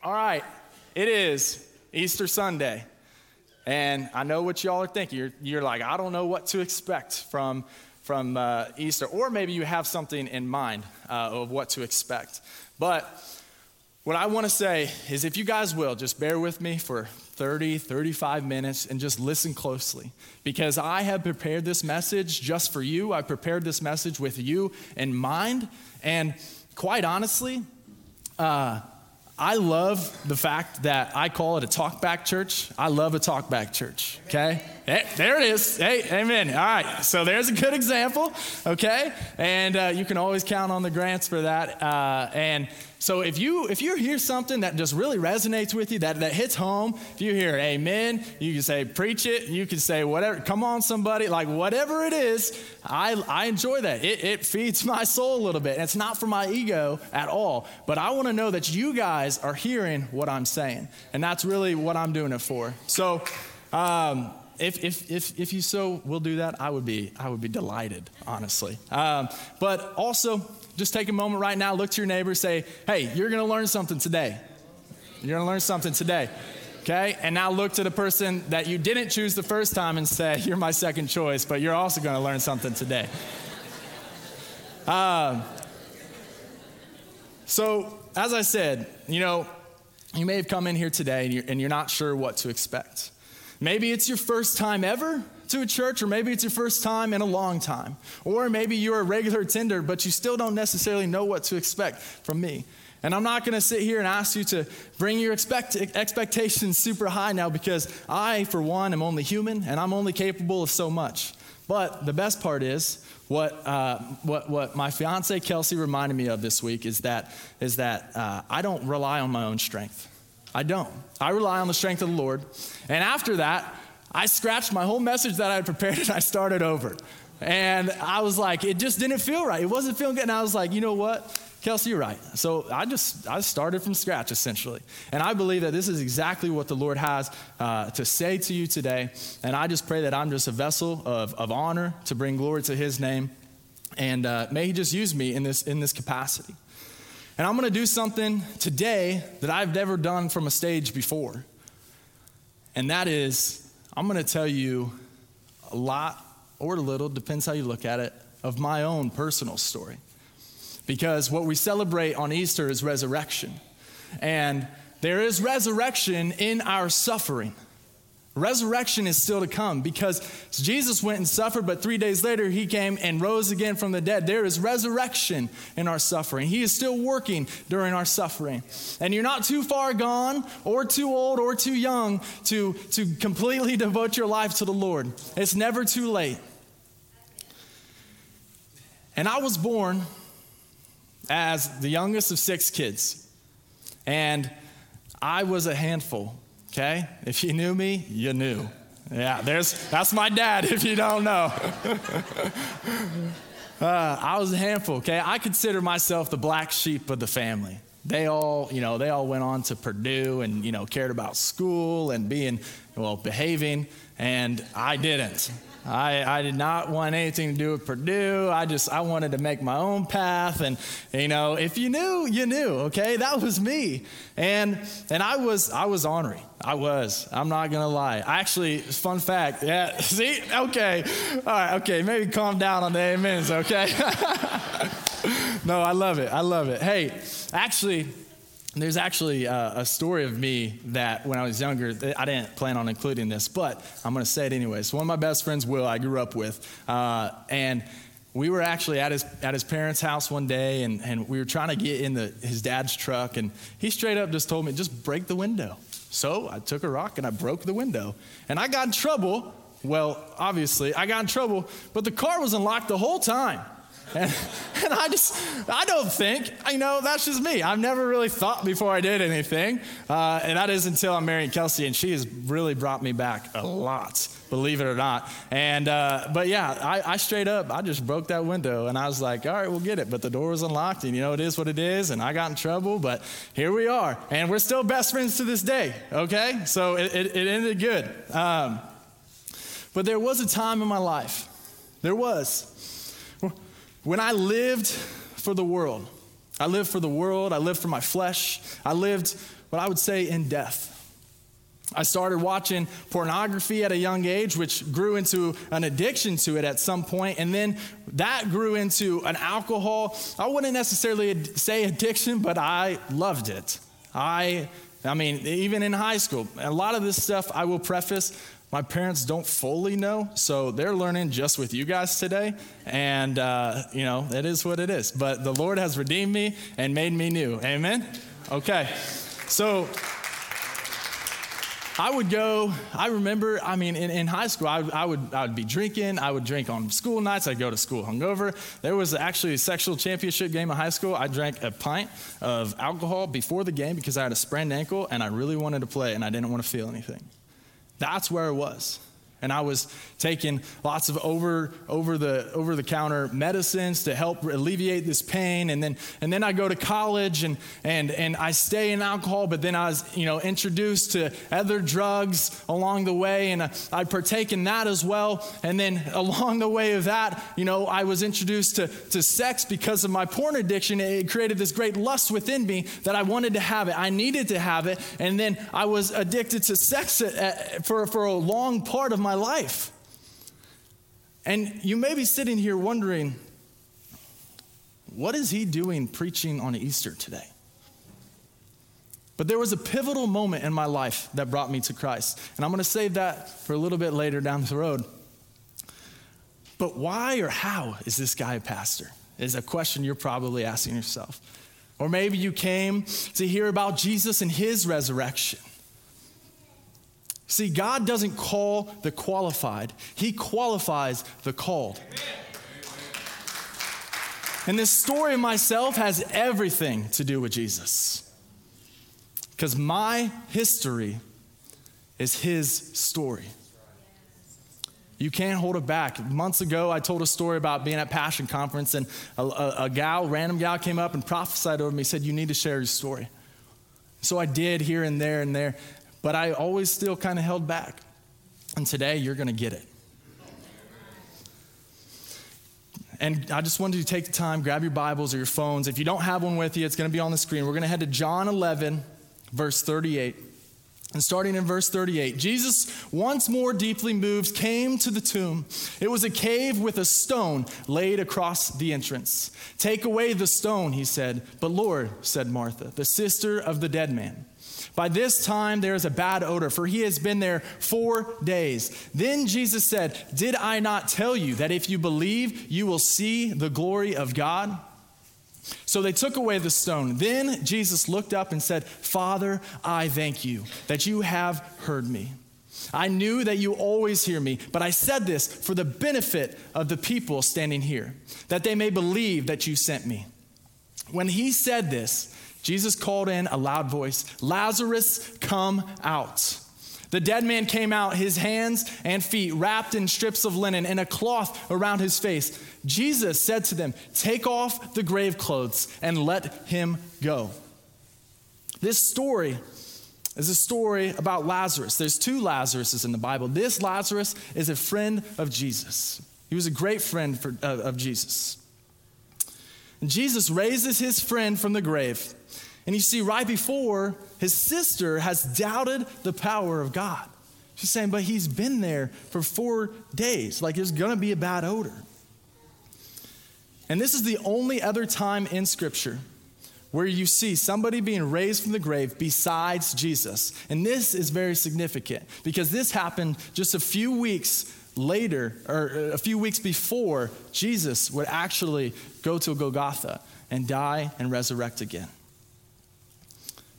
All right, it is Easter Sunday. And I know what y'all are thinking. You're, you're like, I don't know what to expect from, from uh, Easter. Or maybe you have something in mind uh, of what to expect. But what I want to say is if you guys will, just bear with me for 30, 35 minutes and just listen closely. Because I have prepared this message just for you. I prepared this message with you in mind. And quite honestly, uh, I love the fact that I call it a talkback church. I love a talkback church, okay? There it is. Hey, amen. All right, so there's a good example, okay? And uh, you can always count on the grants for that. Uh, and so if you if you hear something that just really resonates with you, that, that hits home, if you hear amen, you can say preach it, you can say whatever, come on somebody, like whatever it is, I, I enjoy that. It, it feeds my soul a little bit. And it's not for my ego at all, but I want to know that you guys are hearing what I'm saying. And that's really what I'm doing it for. So um, if, if, if, if you so will do that, I would be, I would be delighted, honestly. Um, but also, just take a moment right now, look to your neighbor, say, hey, you're going to learn something today. You're going to learn something today. Okay? And now look to the person that you didn't choose the first time and say, you're my second choice, but you're also going to learn something today. Um, so, as I said, you know, you may have come in here today and you're, and you're not sure what to expect. Maybe it's your first time ever to a church, or maybe it's your first time in a long time. Or maybe you're a regular attender, but you still don't necessarily know what to expect from me. And I'm not going to sit here and ask you to bring your expect- expectations super high now because I, for one, am only human and I'm only capable of so much. But the best part is, what, uh, what, what my fiance Kelsey reminded me of this week is that, is that uh, I don't rely on my own strength. I don't. I rely on the strength of the Lord. And after that, I scratched my whole message that I had prepared and I started over. And I was like, it just didn't feel right. It wasn't feeling good. And I was like, you know what? Kelsey, you're right. So I just I started from scratch essentially, and I believe that this is exactly what the Lord has uh, to say to you today. And I just pray that I'm just a vessel of, of honor to bring glory to His name, and uh, may He just use me in this in this capacity. And I'm going to do something today that I've never done from a stage before, and that is I'm going to tell you a lot or a little, depends how you look at it, of my own personal story. Because what we celebrate on Easter is resurrection. And there is resurrection in our suffering. Resurrection is still to come because Jesus went and suffered, but three days later he came and rose again from the dead. There is resurrection in our suffering. He is still working during our suffering. And you're not too far gone or too old or too young to, to completely devote your life to the Lord. It's never too late. And I was born as the youngest of six kids. And I was a handful okay? If you knew me, you knew. Yeah, there's that's my dad if you don't know. uh, I was a handful, okay? I consider myself the black sheep of the family. They all, you know, they all went on to Purdue and, you know, cared about school and being, well, behaving, and I didn't. I, I did not want anything to do with Purdue. I just, I wanted to make my own path. And, you know, if you knew, you knew, okay? That was me. And, and I was, I was ornery. I was. I'm not to lie. Actually, fun fact. Yeah, see? Okay. All right, okay. Maybe calm down on the amens, okay? no, I love it. I love it. Hey, actually, there's actually a, a, story of me that when I was younger, I didn't plan on including this, but I'm going to say it anyways. One of my best friends, Will, I grew up with, uh, and we were actually at his, at his parents' house one day, and, and we were trying to get in the, his dad's truck, and he straight up just told me, just break the window. So I took a rock and I broke the window. And I got in trouble. Well, obviously, I got in trouble, but the car was unlocked the whole time. And, and, I just, I don't think, you know, that's just me. I've never really thought before I did anything. Uh, and that is until I'm marrying Kelsey, and she has really brought me back a lot, believe it or not. And, uh, but yeah, I, I, straight up, I just broke that window, and I was like, all right, we'll get it. But the door was unlocked, and you know, it is what it is, and I got in trouble, but here we are. And we're still best friends to this day, okay? So it, it, it ended good. Um, but there was a time in my life, there was when I lived for the world, I lived for the world, I lived for my flesh, I lived what I would say in death. I started watching pornography at a young age, which grew into an addiction to it at some point, and then that grew into an alcohol. I wouldn't necessarily say addiction, but I loved it. I, I mean, even in high school, a lot of this stuff I will preface. My parents don't fully know, so they're learning just with you guys today. And, uh, you know, it is what it is. But the Lord has redeemed me and made me new. Amen? Okay. So, I would go, I remember, I mean, in, in high school, I, I, would, I would be drinking. I would drink on school nights. I'd go to school hungover. There was actually a sectional championship game in high school. I drank a pint of alcohol before the game because I had a sprained ankle and I really wanted to play and I didn't want to feel anything. That's where it was. And I was taking lots of over, over, the, over the counter medicines to help alleviate this pain. And then, and then I go to college and, and, and I stay in alcohol, but then I was you know, introduced to other drugs along the way. And I, I partake in that as well. And then along the way of that, you know, I was introduced to, to sex because of my porn addiction. It created this great lust within me that I wanted to have it. I needed to have it. And then I was addicted to sex uh, for, for a long part of my life. And you may be sitting here wondering, what is he doing preaching on Easter today? But there was a pivotal moment in my life that brought me to Christ. And I'm going to save that for a little bit later down the road. But why or how is this guy a pastor? Is a question you're probably asking yourself. Or maybe you came to hear about Jesus and his resurrection. See, God doesn't call the qualified, He qualifies the called. And this story of myself has everything to do with Jesus. Because my history is His story. You can't hold it back. Months ago, I told a story about being at Passion Conference, and a, a, a gal, random gal, came up and prophesied over me, said, You need to share your story. So I did here and there and there but I always still kind of held back. And today you're going to get it. And I just wanted to take the time, grab your Bibles or your phones. If you don't have one with you, it's going to be on the screen. We're going to head to John 11, verse 38. And starting in verse 38, Jesus, once more deeply moved, came to the tomb. It was a cave with a stone laid across the entrance. Take away the stone, he said. But Lord, said Martha, the sister of the dead man. By this time, there is a bad odor, for he has been there four days. Then Jesus said, Did I not tell you that if you believe, you will see the glory of God? So they took away the stone. Then Jesus looked up and said, Father, I thank you that you have heard me. I knew that you always hear me, but I said this for the benefit of the people standing here, that they may believe that you sent me. When he said this, Jesus called in a loud voice Lazarus, come out. The dead man came out, his hands and feet wrapped in strips of linen and a cloth around his face. Jesus said to them, Take off the grave clothes and let him go. This story is a story about Lazarus. There's two Lazaruses in the Bible. This Lazarus is a friend of Jesus, he was a great friend for, uh, of Jesus. And Jesus raises his friend from the grave. And you see, right before, his sister has doubted the power of God. She's saying, but he's been there for four days. Like there's gonna be a bad odor. And this is the only other time in Scripture where you see somebody being raised from the grave besides Jesus. And this is very significant because this happened just a few weeks later, or uh, a few weeks before Jesus would actually go to Golgotha and die and resurrect again.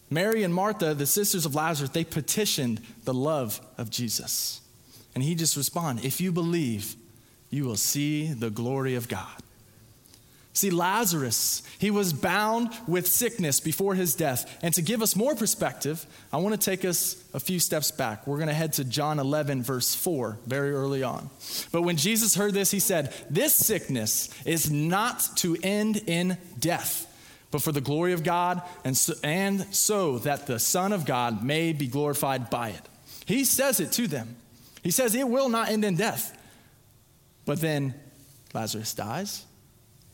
Mary and Martha, the sisters of Lazarus, they petitioned the love of Jesus. And he just responded, If you believe, you will see the glory of God. See, Lazarus, he was bound with sickness before his death. And to give us more perspective, I want to take us a few steps back. We're going to head to John 11, verse 4, very early on. But when Jesus heard this, he said, This sickness is not to end in death but for the glory of God, and so, and so that the Son of God may be glorified by it. He says it to them. He says it will not end in death. But then Lazarus dies.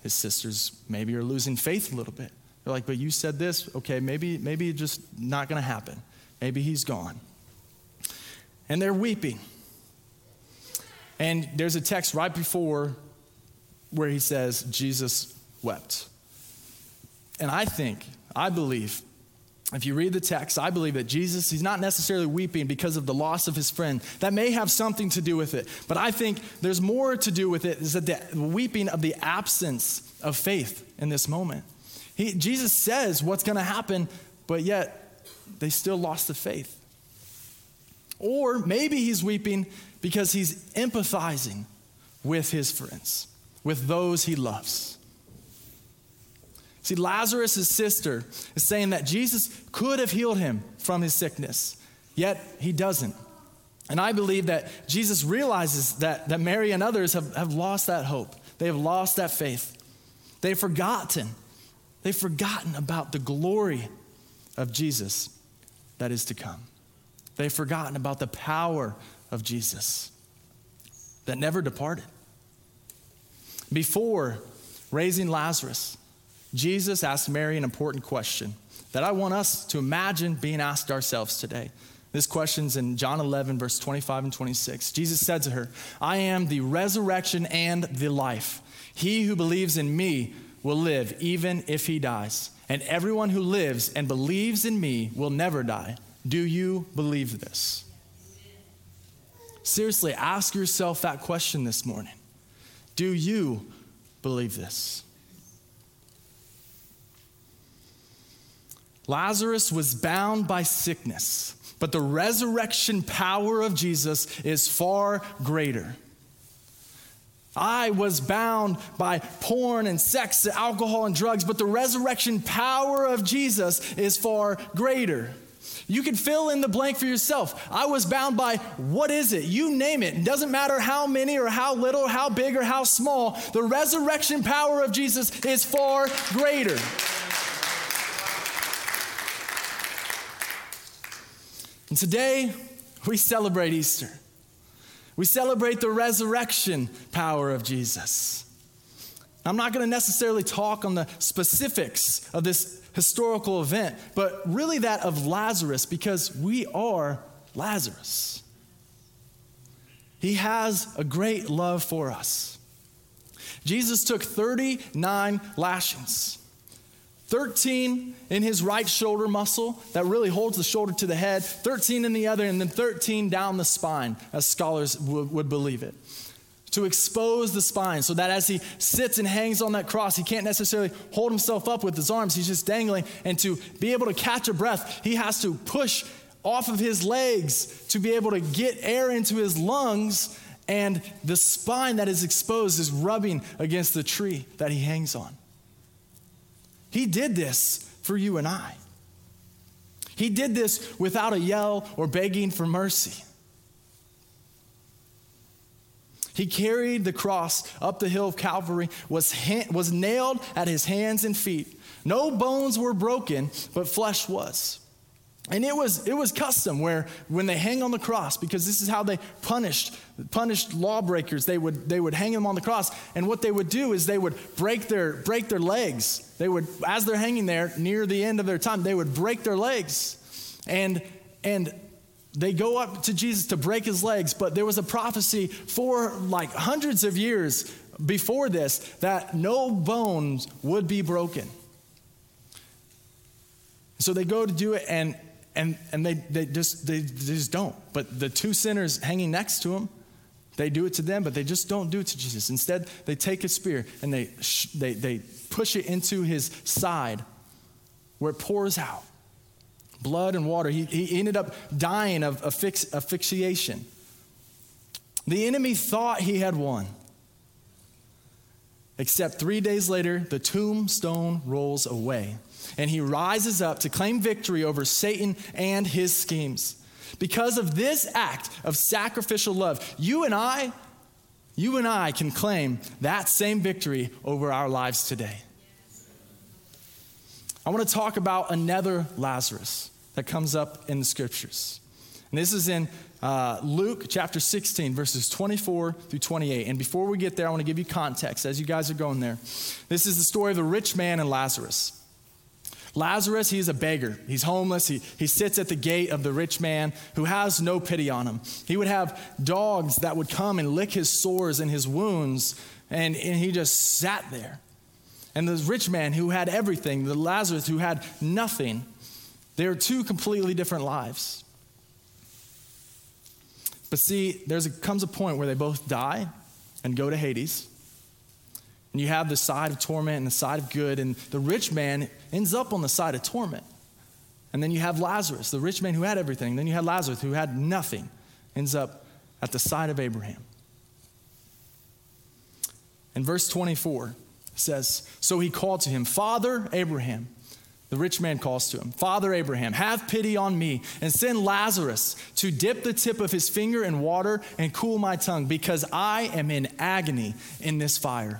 His sisters maybe are losing faith a little bit. They're like, but you said this. Okay, maybe, maybe it's just not to happen. Maybe he's gone. And they're weeping. And there's a text right before where he says, Jesus wept. And I think, I believe, if you read the text, I believe that Jesus, he's not necessarily weeping because of the loss of his friend. That may have something to do with it. But I think there's more to do with it is that the weeping of the absence of faith in this moment. He, Jesus says what's going to happen, but yet they still lost the faith. Or maybe he's weeping because he's empathizing with his friends, with those he loves. See, Lazarus' sister is saying that Jesus could have healed him from his sickness, yet he doesn't. And I believe that Jesus realizes that, that Mary and others have, have lost that hope. They have lost that faith. They've forgotten. They've forgotten about the glory of Jesus that is to come. They've forgotten about the power of Jesus that never departed. Before raising Lazarus, Jesus asked Mary an important question that I want us to imagine being asked ourselves today. This question's in John 11, verse 25 and 26. Jesus said to her, I am the resurrection and the life. He who believes in me will live even if he dies. And everyone who lives and believes in me will never die. Do you believe this? Seriously, ask yourself that question this morning. Do you believe this? Lazarus was bound by sickness, but the resurrection power of Jesus is far greater. I was bound by porn and sex, alcohol and drugs, but the resurrection power of Jesus is far greater. You can fill in the blank for yourself. I was bound by what is it? You name it. It doesn't matter how many or how little, how big or how small. The resurrection power of Jesus is far greater. And today, we celebrate Easter. We celebrate the resurrection power of Jesus. I'm not going to necessarily talk on the specifics of this historical event, but really that of Lazarus because we are Lazarus. He has a great love for us. Jesus took 39 lashings. 13 in his right shoulder muscle that really holds the shoulder to the head, 13 in the other, and then 13 down the spine, as scholars w- would believe it to expose the spine so that as he sits and hangs on that cross, he can't necessarily hold himself up with his arms. He's just dangling. And to be able to catch a breath, he has to push off of his legs to be able to get air into his lungs. And the spine that is exposed is rubbing against the tree that he hangs on. He did this for you and I. He did this without a yell or begging for mercy. He carried the cross up the hill of Calvary, was, ha- was nailed at his hands and feet. No bones were broken, but flesh was. And it was, it was custom where when they hang on the cross, because this is how they punished, punished lawbreakers, they would, they would hang them on the cross. And what they would do is they would break their, break their legs. They would, as they're hanging there near the end of their time, they would break their legs. And, and they go up to Jesus to break his legs, but there was a prophecy for like hundreds of years before this that no bones would be broken. So they go to do it and and and they, they just they, they just don't. But the two sinners hanging next to him, they do it to them, but they just don't do it to Jesus. Instead, they take a spear and they they they push it into his side where it pours out blood and water. He, he ended up dying of affix, asphyxiation. The enemy thought he had won. Except three days later, the tombstone rolls away, and he rises up to claim victory over Satan and his schemes. Because of this act of sacrificial love, you and I, you and I can claim that same victory over our lives today. I want to talk about another Lazarus that comes up in the scriptures. And this is in uh, Luke chapter 16, verses 24 through 28. And before we get there, I want to give you context as you guys are going there. This is the story of the rich man and Lazarus. Lazarus, he's a beggar. He's homeless. He, he sits at the gate of the rich man who has no pity on him. He would have dogs that would come and lick his sores and his wounds, and, and he just sat there. And the rich man who had everything, the Lazarus who had nothing, they are two completely different lives. But see, there comes a point where they both die and go to Hades. And you have the side of torment and the side of good, and the rich man ends up on the side of torment. And then you have Lazarus, the rich man who had everything. Then you had Lazarus who had nothing, ends up at the side of Abraham. In verse 24 says, So he called to him, Father Abraham. The rich man calls to him, Father Abraham, have pity on me and send Lazarus to dip the tip of his finger in water and cool my tongue, because I am in agony in this fire.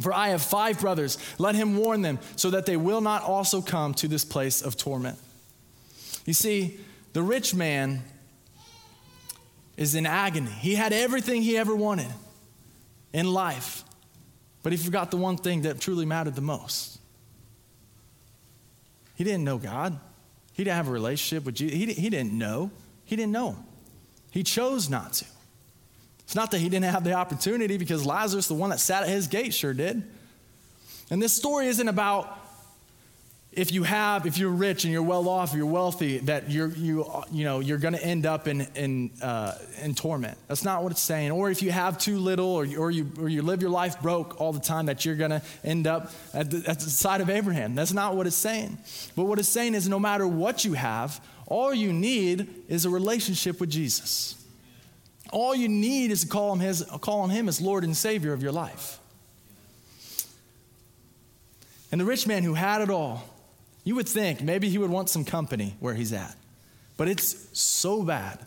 For I have five brothers. Let him warn them so that they will not also come to this place of torment. You see, the rich man is in agony. He had everything he ever wanted in life, but he forgot the one thing that truly mattered the most. He didn't know God, he didn't have a relationship with Jesus. He, didn't know. He didn't know. He chose not to. It's not that he didn't have the opportunity because Lazarus, the one that sat at his gate, sure did. And this story isn't about if you have, if you're rich and you're well off, you're wealthy, that you're, you, you know, you're going to end up in, in, uh, in torment. That's not what it's saying. Or if you have too little or, or, you, or you live your life broke all the time, that you're going to end up at the, at the side of Abraham. That's not what it's saying. But what it's saying is no matter what you have, all you need is a relationship with Jesus. All you need is to call him, his, call on him as Lord and Savior of your life. And the rich man who had it all, you would think maybe he would want some company where he's at. But it's so bad.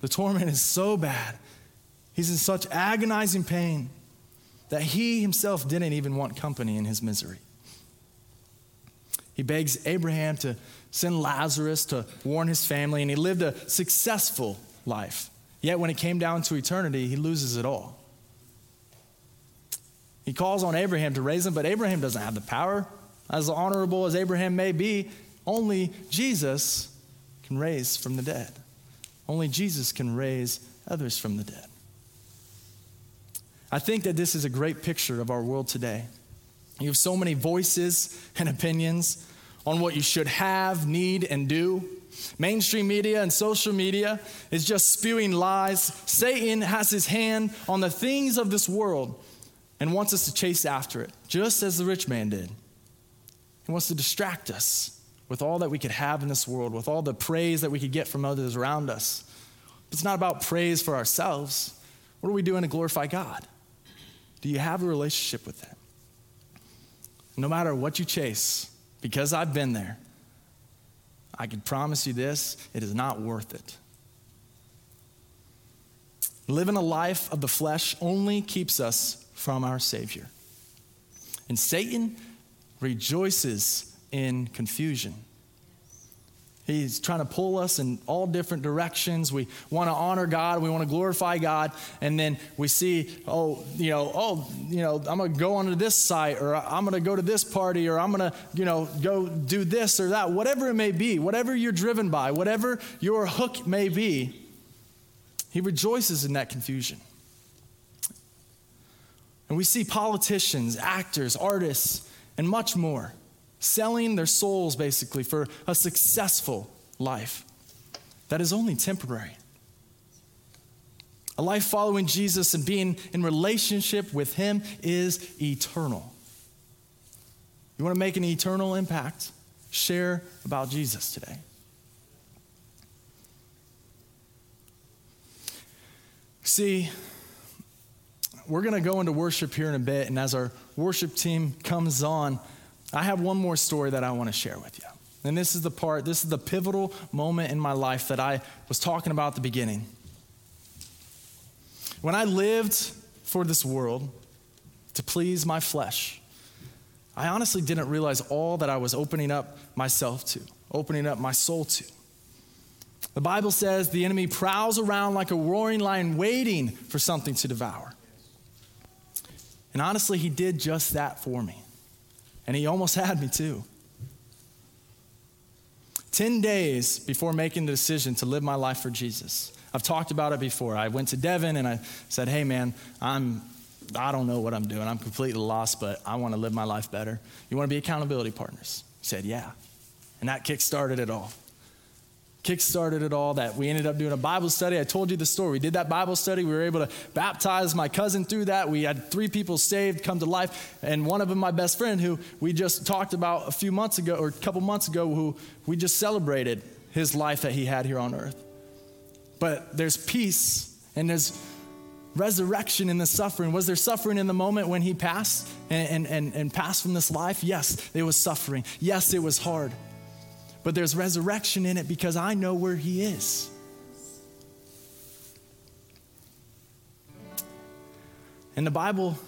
The torment is so bad. He's in such agonizing pain that he himself didn't even want company in his misery. He begs Abraham to send Lazarus to warn his family, and he lived a successful life. Yet when it came down to eternity, he loses it all. He calls on Abraham to raise him, but Abraham doesn't have the power. As honorable as Abraham may be, only Jesus can raise from the dead. Only Jesus can raise others from the dead. I think that this is a great picture of our world today. You have so many voices and opinions on what you should have, need, and do. Mainstream media and social media is just spewing lies. Satan has his hand on the things of this world and wants us to chase after it, just as the rich man did. He wants to distract us with all that we could have in this world, with all the praise that we could get from others around us. It's not about praise for ourselves. What are we doing to glorify God? Do you have a relationship with Him? No matter what you chase, because I've been there, I can promise you this it is not worth it. Living a life of the flesh only keeps us from our Savior. And Satan rejoices in confusion. He's trying to pull us in all different directions. We want to honor God, we want to glorify God, and then we see, oh, you know, oh, you know, I'm going to go onto this site, or I'm going to go to this party, or I'm going to, you know, go do this or that, whatever it may be, whatever you're driven by, whatever your hook may be. He rejoices in that confusion. And we see politicians, actors, artists, and much more selling their souls basically for a successful life that is only temporary. A life following Jesus and being in relationship with Him is eternal. You want to make an eternal impact? Share about Jesus today. See, we're going to go into worship here in a bit, and as our worship team comes on, I have one more story that I want to share with you. And this is the part, this is the pivotal moment in my life that I was talking about at the beginning. When I lived for this world to please my flesh, I honestly didn't realize all that I was opening up myself to, opening up my soul to. The Bible says the enemy prowls around like a roaring lion waiting for something to devour. And honestly, he did just that for me. And he almost had me too. 10 days before making the decision to live my life for Jesus. I've talked about it before. I went to Devin and I said, Hey, man, I'm, I don't know what I'm doing. I'm completely lost, but I want to live my life better. You want to be accountability partners? He said, Yeah. And that kick started it all kick-started it all that we ended up doing a bible study. I told you the story. We did that bible study. We were able to baptize my cousin through that. We had three people saved come to life and one of them my best friend who we just talked about a few months ago or a couple months ago who we just celebrated his life that he had here on earth. But there's peace and there's resurrection in the suffering. Was there suffering in the moment when he passed and, and, and, and passed from this life? Yes there was suffering. Yes it was hard but there's resurrection in it because I know where He is. In the Bible,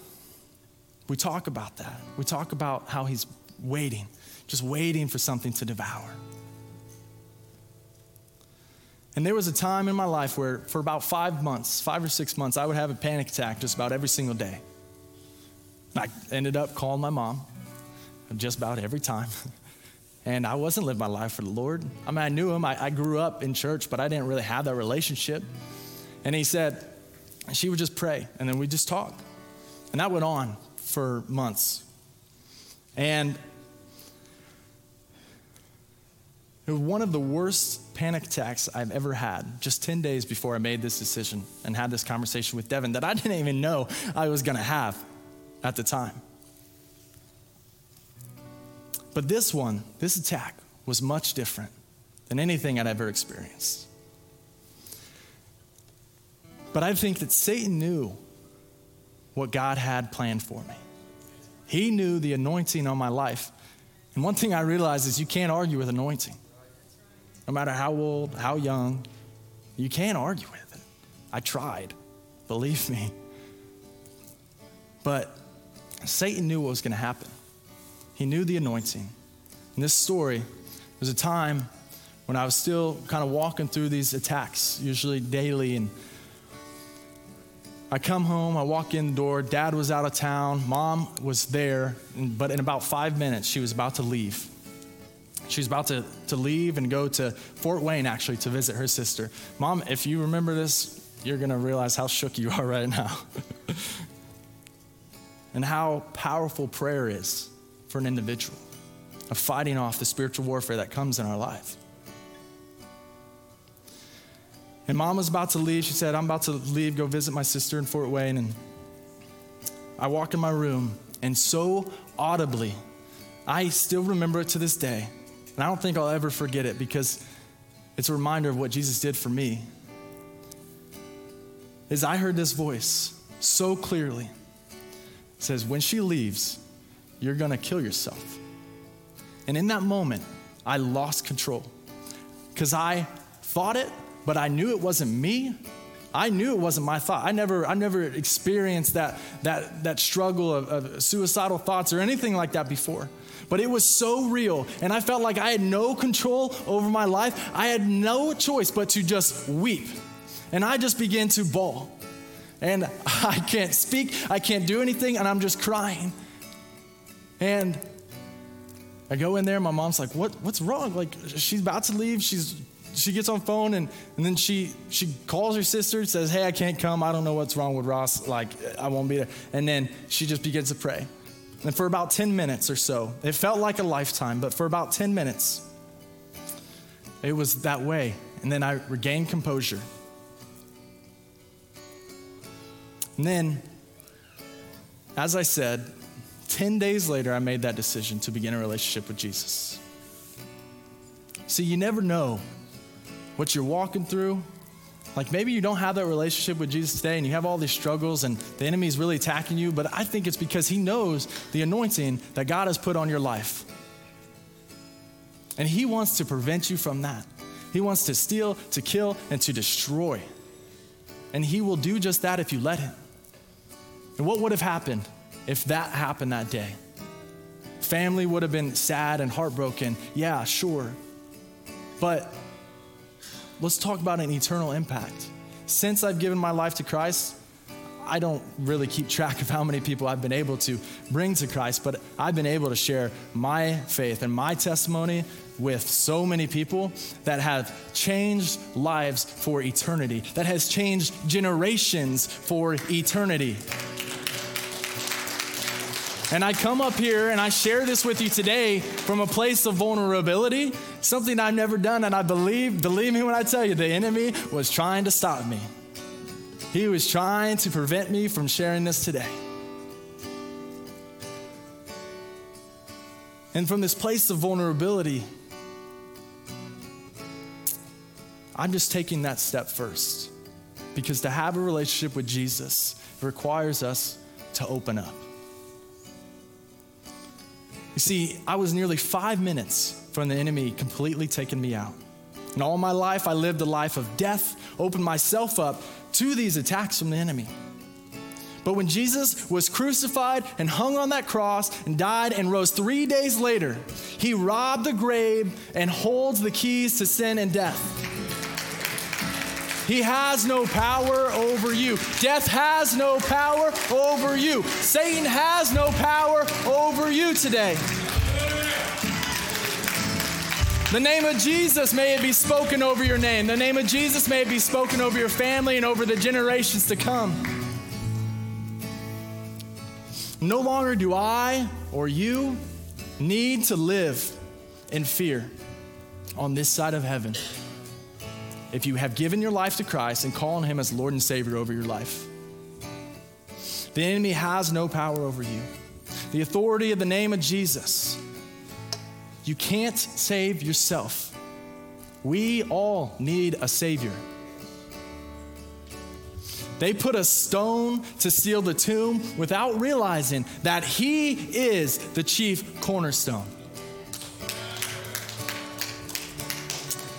we talk about that. We talk about how He's waiting, just waiting for something to devour. And there was a time in my life where, for about five months, five or six months, I would have a panic attack just about every single day. I ended up calling my mom just about every time. And I wasn't living my life for the Lord. I mean, I knew him. I, I grew up in church, but I didn't really have that relationship. And he said, she would just pray, and then we'd just talk. And that went on for months. And it was one of the worst panic attacks I've ever had, just 10 days before I made this decision and had this conversation with Devin that I didn't even know I was going to have at the time. But this one, this attack, was much different than anything I'd ever experienced. But I think that Satan knew what God had planned for me. He knew the anointing on my life. And one thing I realized is you can't argue with anointing. No matter how old, how young, you can't argue with it. I tried, believe me. But Satan knew what was going to happen. He knew the anointing. In this story, was a time when I was still kind of walking through these attacks, usually daily. And I come home, I walk in the door, dad was out of town, mom was there, but in about five minutes, she was about to leave. She was about to, to leave and go to Fort Wayne actually to visit her sister. Mom, if you remember this, you're going to realize how shook you are right now and how powerful prayer is for an individual, of fighting off the spiritual warfare that comes in our life. And mom was about to leave. She said, I'm about to leave, go visit my sister in Fort Wayne. And I walk in my room, and so audibly, I still remember it to this day. And I don't think I'll ever forget it because it's a reminder of what Jesus did for me. As I heard this voice so clearly, it says, When she leaves, you're going to kill yourself. And in that moment, I lost control because I thought it, but I knew it wasn't me. I knew it wasn't my thought. I never, I never experienced that, that, that struggle of, of suicidal thoughts or anything like that before. But it was so real, and I felt like I had no control over my life. I had no choice but to just weep. And I just began to bawl. And I can't speak, I can't do anything, and I'm just crying. And I go in there, my mom's like, what, what's wrong? Like, she's about to leave. She's, she gets on phone and, and then she, she calls her sister, and says, hey, I can't come. I don't know what's wrong with Ross. Like, I won't be there. And then she just begins to pray. And for about 10 minutes or so, it felt like a lifetime, but for about 10 minutes, it was that way. And then I regained composure. And then, as I said, 10 days later, I made that decision to begin a relationship with Jesus. See, you never know what you're walking through. Like maybe you don't have that relationship with Jesus today and you have all these struggles and the enemy is really attacking you, but I think it's because he knows the anointing that God has put on your life. And he wants to prevent you from that. He wants to steal, to kill, and to destroy. And he will do just that if you let him. And what would have happened if that happened that day? Family would have been sad and heartbroken. Yeah, sure. But let's talk about an eternal impact. Since I've given my life to Christ, I don't really keep track of how many people I've been able to bring to Christ, but I've been able to share my faith and my testimony with so many people that have changed lives for eternity, that has changed generations for eternity. And I come up here and I share this with you today from a place of vulnerability, something I've never done. And I believe, believe me when I tell you, the enemy was trying to stop me. He was trying to prevent me from sharing this today. And from this place of vulnerability, I'm just taking that step first. Because to have a relationship with Jesus requires us to open up. You see, I was nearly five minutes from the enemy completely taking me out. And all my life, I lived a life of death, opened myself up to these attacks from the enemy. But when Jesus was crucified and hung on that cross and died and rose three days later, he robbed the grave and holds the keys to sin and death. He has no power over you. Death has no power over you. Satan has no power over you today. The name of Jesus may it be spoken over your name. The name of Jesus may it be spoken over your family and over the generations to come. No longer do I or you need to live in fear on this side of heaven if you have given your life to Christ and call on Him as Lord and Savior over your life. The enemy has no power over you. The authority of the name of Jesus. You can't save yourself. We all need a Savior. They put a stone to seal the tomb without realizing that He is the chief cornerstone.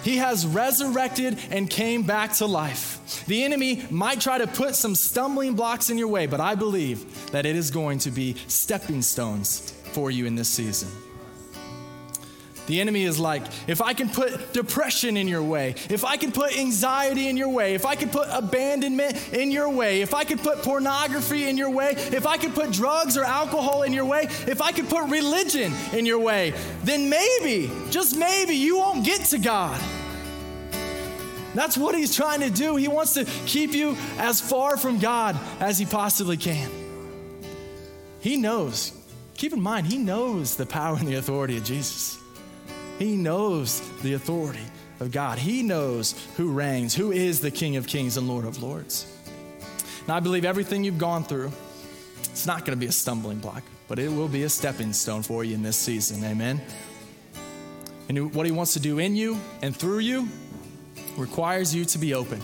He has resurrected and came back to life. The enemy might try to put some stumbling blocks in your way, but I believe that it is going to be stepping stones for you in this season. The enemy is like, if I can put depression in your way, if I can put anxiety in your way, if I can put abandonment in your way, if I can put pornography in your way, if I can put drugs or alcohol in your way, if I can put religion in your way, then maybe, just maybe, you won't get to God. That's what he's trying to do. He wants to keep you as far from God as he possibly can. He knows, keep in mind, he knows the power and the authority of Jesus. He knows the authority of God. He knows who reigns, who is the King of kings and Lord of lords. Now, I believe everything you've gone through, it's not going to be a stumbling block, but it will be a stepping stone for you in this season. Amen. And what he wants to do in you and through you requires you to be open.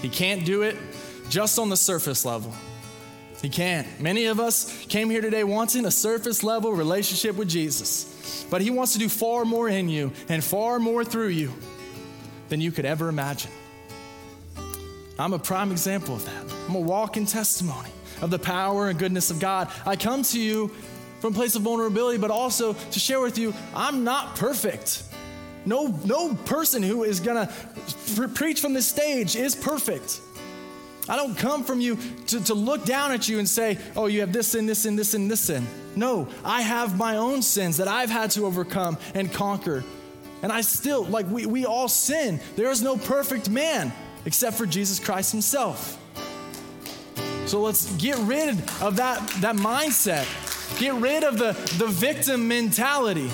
He can't do it just on the surface level. He can't. Many of us came here today wanting a surface level relationship with Jesus, but He wants to do far more in you and far more through you than you could ever imagine. I'm a prime example of that. I'm a walking testimony of the power and goodness of God. I come to you from a place of vulnerability, but also to share with you, I'm not perfect. No, no person who is going to preach from this stage is perfect. I don't come from you to, to look down at you and say, oh, you have this sin, this sin, this sin, this sin. No, I have my own sins that I've had to overcome and conquer. And I still, like, we, we all sin. There is no perfect man except for Jesus Christ himself. So let's get rid of that, that mindset. Get rid of the, the victim mentality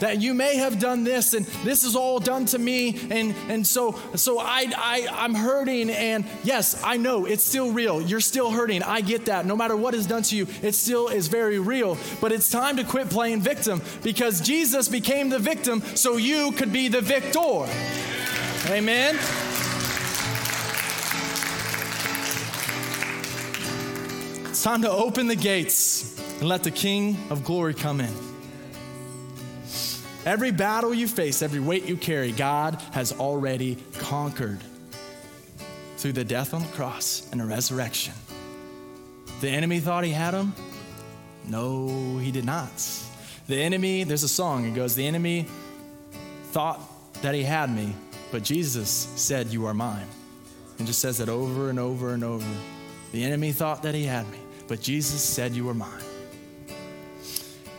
that you may have done this and this is all done to me and and so so I, I i'm hurting and yes i know it's still real. You're still hurting. I get that. No matter what is done to you it still is very real. But it's time to quit playing victim because jesus became the victim so you could be the victor. Amen? It's time to open the gates and let the king of glory come in Every battle you face, every weight you carry, God has already conquered through the death on the cross and the resurrection. The enemy thought he had him. No, he did not. The enemy, there's a song, it goes, The enemy thought that he had me, but Jesus said, You are mine. And just says it over and over and over. The enemy thought that he had me, but Jesus said, You are mine.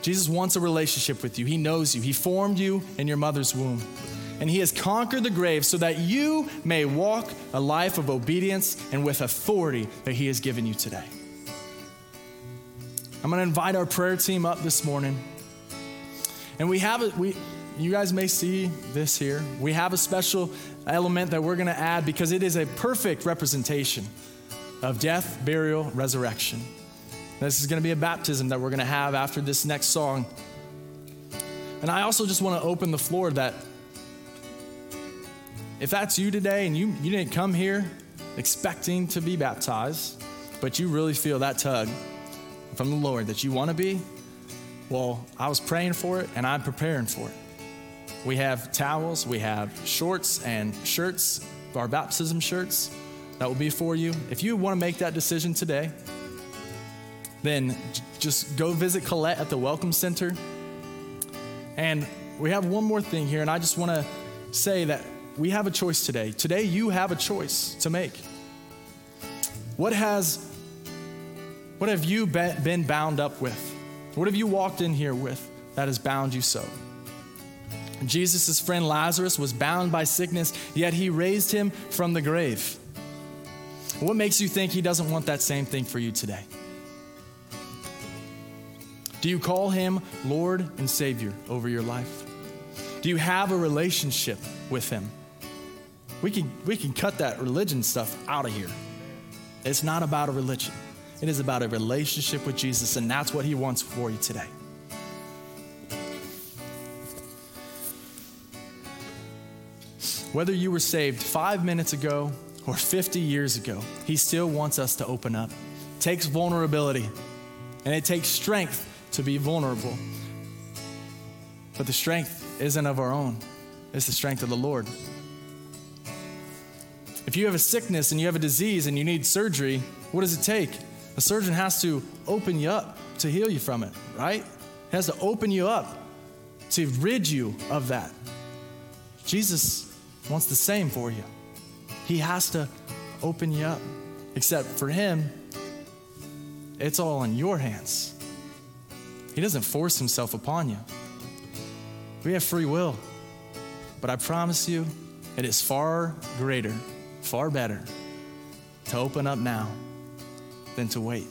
Jesus wants a relationship with you. He knows you. He formed you in your mother's womb. And He has conquered the grave so that you may walk a life of obedience and with authority that He has given you today. I'm going to invite our prayer team up this morning. And we have it, we, you guys may see this here. We have a special element that we're going to add because it is a perfect representation of death, burial, resurrection. This is going to be a baptism that we're going to have after this next song. And I also just want to open the floor that if that's you today and you, you didn't come here expecting to be baptized, but you really feel that tug from the Lord that you want to be, well, I was praying for it and I'm preparing for it. We have towels, we have shorts and shirts, our baptism shirts that will be for you. If you want to make that decision today, then just go visit Colette at the Welcome Center. And we have one more thing here, and I just want to say that we have a choice today. Today, you have a choice to make. What has, what have you been bound up with? What have you walked in here with that has bound you so? Jesus' friend Lazarus was bound by sickness, yet he raised him from the grave. What makes you think he doesn't want that same thing for you today? Do you call him Lord and Savior over your life? Do you have a relationship with him? We can, we can cut that religion stuff out of here. It's not about a religion, it is about a relationship with Jesus, and that's what he wants for you today. Whether you were saved five minutes ago or 50 years ago, he still wants us to open up. It takes vulnerability and it takes strength to be vulnerable. But the strength isn't of our own, it's the strength of the Lord. If you have a sickness and you have a disease and you need surgery, what does it take? A surgeon has to open you up to heal you from it, right? He has to open you up to rid you of that. Jesus wants the same for you. He has to open you up. Except for him, it's all in your hands. He doesn't force himself upon you. We have free will. But I promise you, it is far greater, far better to open up now than to wait.